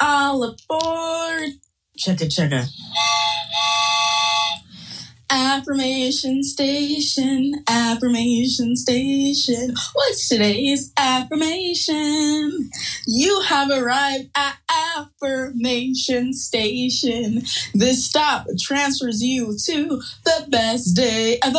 All aboard. Check it. Affirmation station, affirmation station. What's today's affirmation? You have arrived at affirmation station. This stop transfers you to the best day ever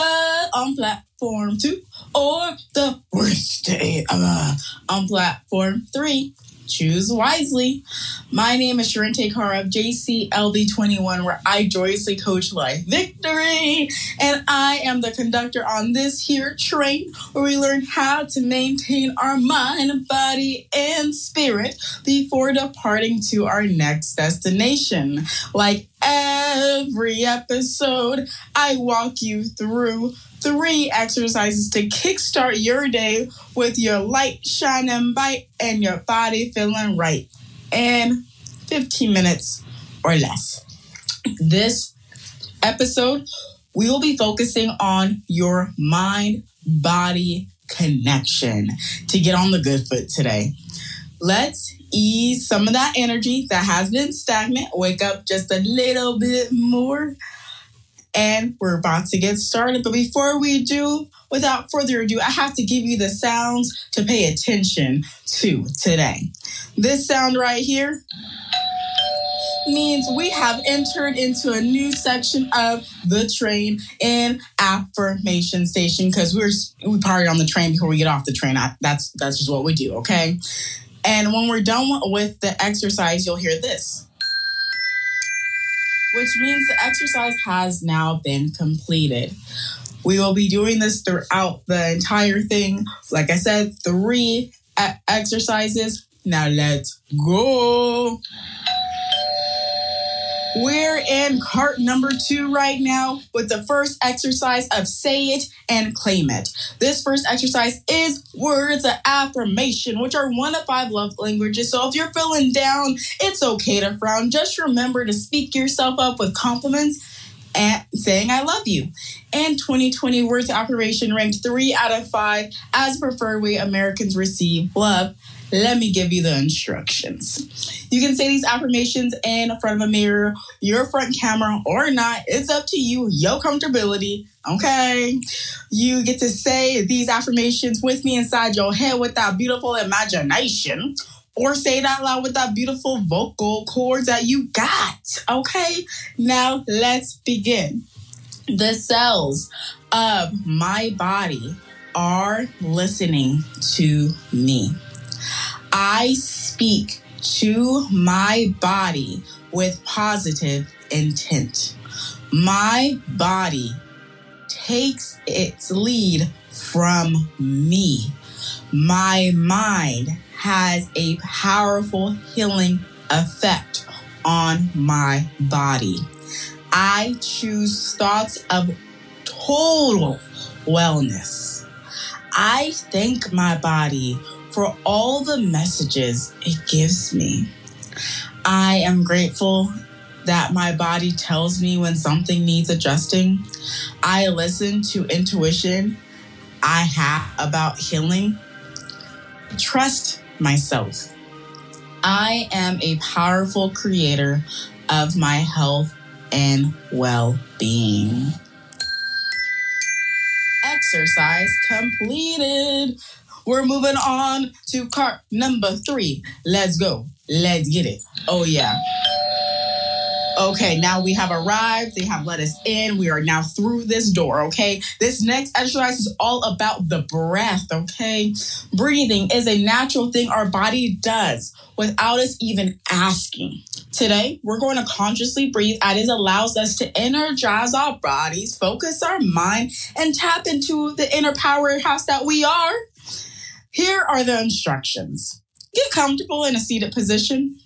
on platform two or the worst day ever on platform three. Choose wisely. My name is Charente Carr of JCLV21, where I joyously coach life victory. And I am the conductor on this here train where we learn how to maintain our mind, body, and spirit before departing to our next destination. Like every episode, I walk you through three exercises to kickstart your day with your light shining bright and your body feeling right in 15 minutes or less. This episode, we will be focusing on your mind body connection to get on the good foot today. Let's ease some of that energy that has been stagnant, wake up just a little bit more and we're about to get started. But before we do, without further ado, I have to give you the sounds to pay attention to today. This sound right here means we have entered into a new section of the train in affirmation station because we're we party on the train before we get off the train. I, that's that's just what we do, okay? And when we're done with the exercise, you'll hear this which means the exercise has now been completed. We will be doing this throughout the entire thing. Like I said, three exercises. Now let's go. We're in cart number two right now with the first exercise of say it and claim it. This first exercise is words of affirmation, which are one of five love languages. So if you're feeling down, it's okay to frown. Just remember to speak yourself up with compliments and saying I love you. And 2020 Words of Affirmation ranked three out of five as preferred way Americans receive love. Let me give you the instructions. You can say these affirmations in front of a mirror, your front camera, or not. It's up to you, your comfortability. Okay. You get to say these affirmations with me inside your head with that beautiful imagination. Or say it out loud with that beautiful vocal cords that you got. Okay. Now let's begin. The cells of my body are listening to me. I speak to my body with positive intent. My body takes its lead from me. My mind has a powerful healing effect on my body. I choose thoughts of total wellness. I thank my body for all the messages it gives me. I am grateful that my body tells me when something needs adjusting. I listen to intuition I have about healing. Trust myself. I am a powerful creator of my health and well being. Exercise completed. We're moving on to cart number three. Let's go. Let's get it. Oh, yeah. Okay, now we have arrived. They have let us in. We are now through this door, okay? This next exercise is all about the breath, okay? Breathing is a natural thing our body does without us even asking. Today, we're going to consciously breathe as it allows us to energize our bodies, focus our mind, and tap into the inner powerhouse that we are. Here are the instructions get comfortable in a seated position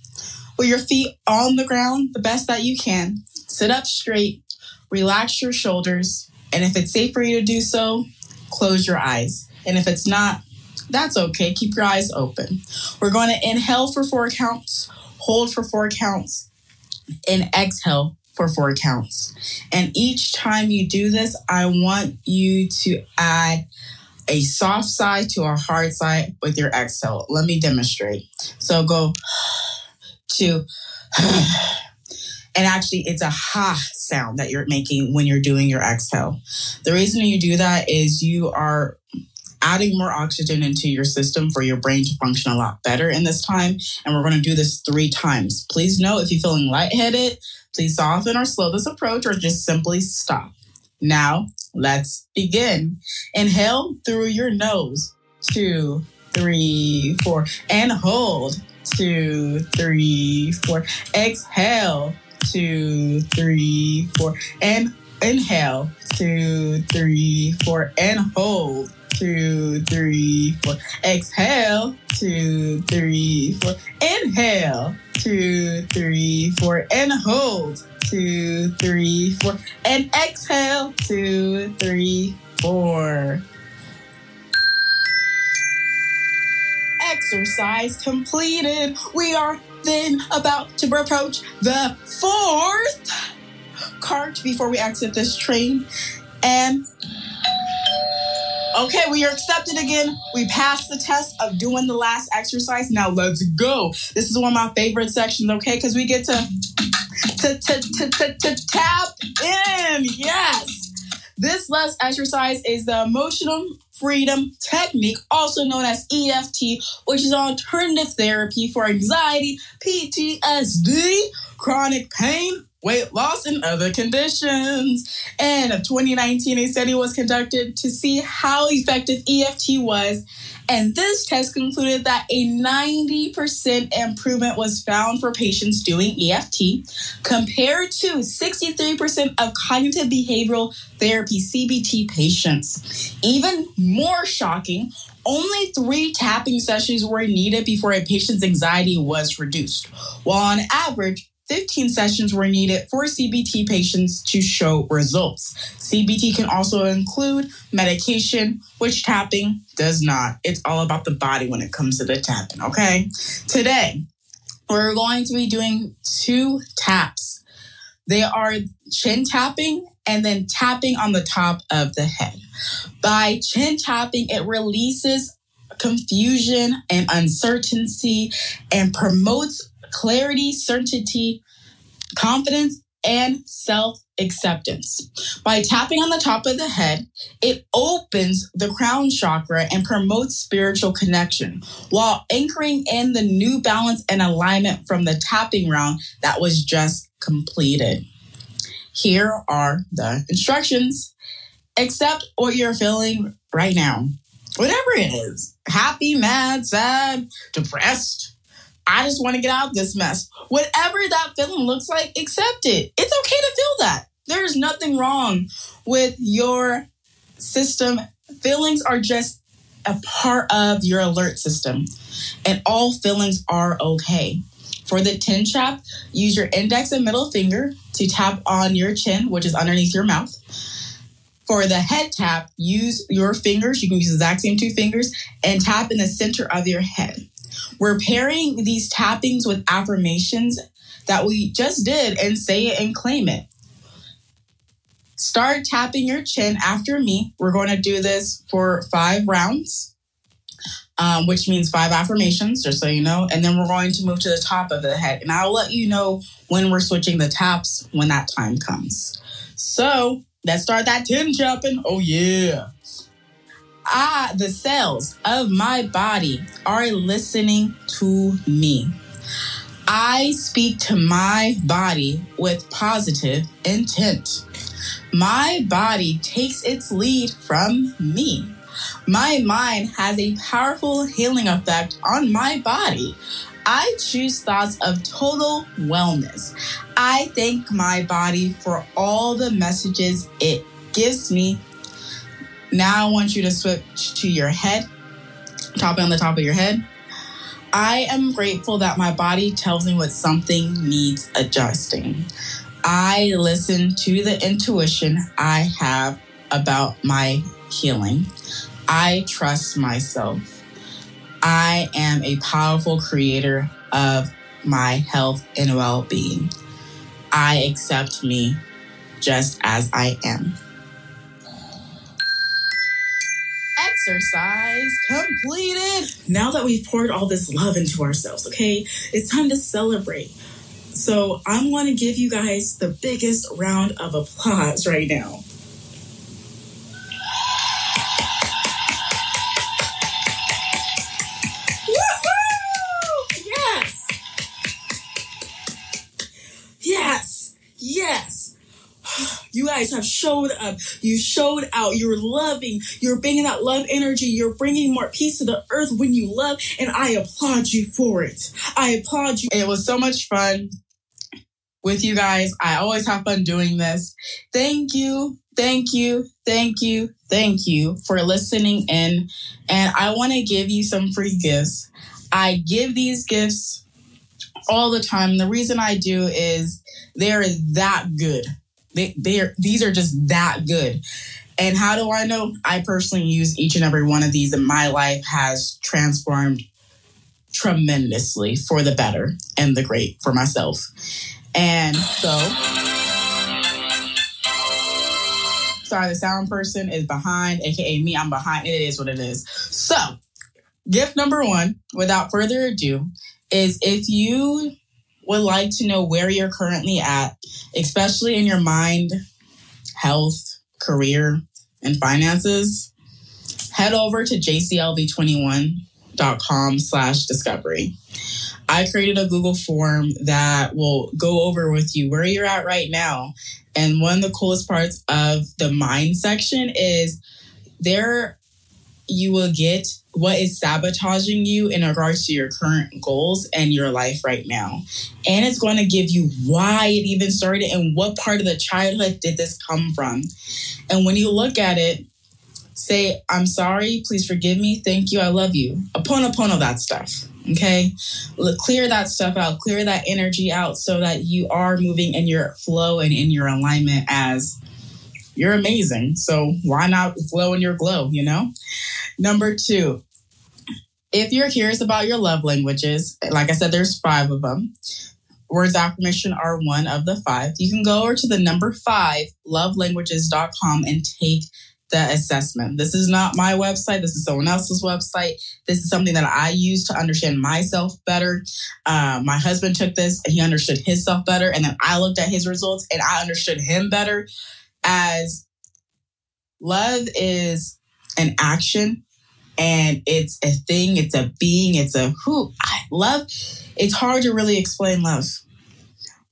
with your feet on the ground the best that you can. Sit up straight, relax your shoulders, and if it's safe for you to do so, close your eyes. And if it's not, that's okay. Keep your eyes open. We're going to inhale for four counts, hold for four counts, and exhale for four counts. And each time you do this, I want you to add a soft side to a hard side with your exhale. Let me demonstrate. So go to and actually it's a ha sound that you're making when you're doing your exhale. The reason you do that is you are adding more oxygen into your system for your brain to function a lot better in this time. And we're going to do this three times. Please note if you're feeling lightheaded, please soften or slow this approach or just simply stop. Now, let's begin. Inhale through your nose. Two, three, four, and hold. Two, three, four. Exhale. Two, three, four, and inhale. Two, three, four, and hold two, three, four. Exhale, two, three, four. Inhale, two, three, four. And hold, two, three, four. And exhale, two, three, four. Exercise completed. We are then about to approach the fourth cart before we exit this train. And Okay, we are accepted again. We passed the test of doing the last exercise. Now let's go. This is one of my favorite sections, okay? Because we get to, to, tap in. Yes. This last exercise is the emotional freedom technique, also known as EFT, which is alternative therapy for anxiety, PTSD, chronic pain, weight loss, and other conditions. And of 2019, a study was conducted to see how effective EFT was. And this test concluded that a 90% improvement was found for patients doing EFT compared to 63% of cognitive behavioral therapy CBT patients. Even more shocking, only three tapping sessions were needed before a patient's anxiety was reduced, while on average, 15 sessions were needed for CBT patients to show results. CBT can also include medication, which tapping does not. It's all about the body when it comes to the tapping, okay? Today, we're going to be doing two taps. They are chin tapping and then tapping on the top of the head. By chin tapping, it releases confusion and uncertainty and promotes clarity, certainty, confidence, and self acceptance. By tapping on the top of the head, it opens the crown chakra and promotes spiritual connection while anchoring in the new balance and alignment from the tapping round that was just completed. Here are the instructions. Accept what you're feeling right now, whatever it is happy, mad, sad, depressed I just want to get out of this mess. Whatever that feeling looks like, accept it. It's okay to feel that. There's nothing wrong with your system. Feelings are just a part of your alert system, and all feelings are okay. For the chin tap, use your index and middle finger to tap on your chin, which is underneath your mouth. For the head tap, use your fingers, you can use the exact same two fingers, and tap in the center of your head. We're pairing these tappings with affirmations that we just did and say it and claim it. Start tapping your chin after me. We're going to do this for five rounds, um, which means five affirmations, just so you know. And then we're going to move to the top of the head. And I'll let you know when we're switching the taps when that time comes. So let's start that chin tapping. Oh, yeah. I, the cells of my body, are listening to me. I speak to my body with positive intent. My body takes its lead from me. My mind has a powerful healing effect on my body. I choose thoughts of total wellness. I thank my body for all the messages it gives me now I want you to switch to your head, tapping on the top of your head. I am grateful that my body tells me what something needs adjusting. I listen to the intuition I have about my healing. I trust myself. I am a powerful creator of my health and well being. I accept me just as I am exercise completed. Now that we've poured all this love into ourselves, okay, it's time to celebrate. So I want to give you guys the biggest round of applause right now. Guys have showed up. You showed out. You're loving. You're bringing that love energy. You're bringing more peace to the earth when you love. And I applaud you for it. I applaud you. It was so much fun with you guys. I always have fun doing this. Thank you. Thank you. Thank you. Thank you for listening in. And I want to give you some free gifts. I give these gifts all the time. The reason I do is they're that good. They they're these are just that good. And how do I know? I personally use each and every one of these and my life has transformed tremendously for the better and the great for myself. And so sorry, the sound person is behind, aka me, I'm behind. It is what it is. So, gift number one, without further ado, is if you would like to know where you're currently at, especially in your mind, health, career, and finances, head over to jclv21.com slash discovery. I created a Google form that will go over with you where you're at right now. And one of the coolest parts of the mind section is there you will get what is sabotaging you in regards to your current goals and your life right now. And it's going to give you why it even started and what part of the childhood did this come from. And when you look at it, say, I'm sorry, please forgive me, thank you, I love you. Upon upon all that stuff. Okay. Clear that stuff out, clear that energy out so that you are moving in your flow and in your alignment as you're amazing. So why not flow in your glow, you know? Number two, if you're curious about your love languages, like I said, there's five of them. Words of affirmation are one of the five. You can go over to the number five, lovelanguages.com, and take the assessment. This is not my website. This is someone else's website. This is something that I use to understand myself better. Uh, my husband took this and he understood himself better. And then I looked at his results and I understood him better as love is an action and it's a thing, it's a being, it's a who. I love, it's hard to really explain love.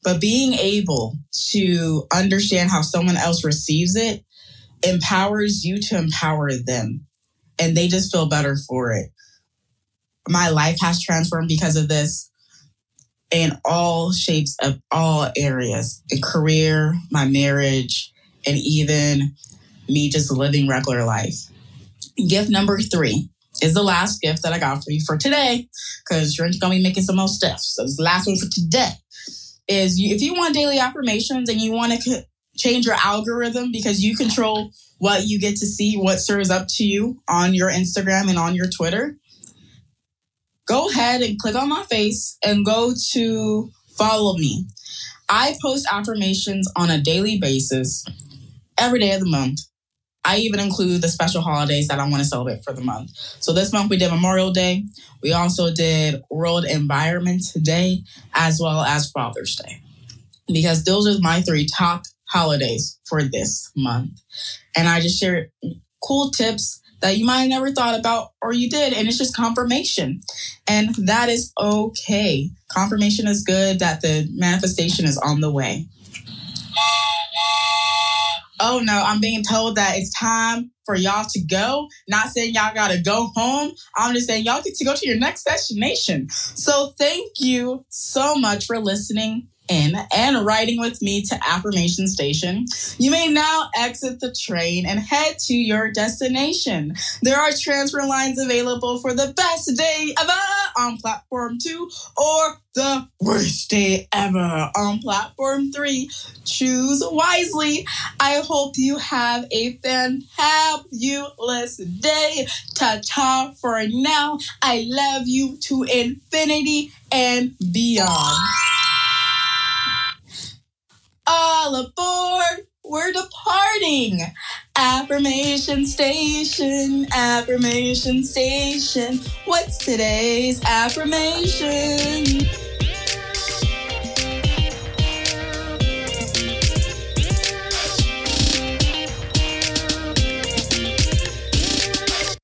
But being able to understand how someone else receives it empowers you to empower them. And they just feel better for it. My life has transformed because of this in all shapes of all areas in career, my marriage, and even me just living regular life. Gift number three is the last gift that I got for you for today because you're going to be making some more stuff. So, this last one for today is you, if you want daily affirmations and you want to change your algorithm because you control what you get to see, what serves up to you on your Instagram and on your Twitter, go ahead and click on my face and go to follow me. I post affirmations on a daily basis every day of the month. I even include the special holidays that I want to celebrate for the month. So this month we did Memorial Day. We also did World Environment Day as well as Father's Day. Because those are my three top holidays for this month. And I just share cool tips that you might have never thought about or you did and it's just confirmation. And that is okay. Confirmation is good that the manifestation is on the way oh no, I'm being told that it's time for y'all to go. Not saying y'all gotta go home. I'm just saying y'all get to go to your next destination. So thank you so much for listening in and riding with me to Affirmation Station. You may now exit the train and head to your destination. There are transfer lines available for the best day ever on platform two or the worst day ever on platform three. Choose wisely. I hope you have a fantabulous day. Ta ta for now. I love you to infinity and beyond all aboard. We're departing. Affirmation Station, Affirmation Station. What's today's affirmation?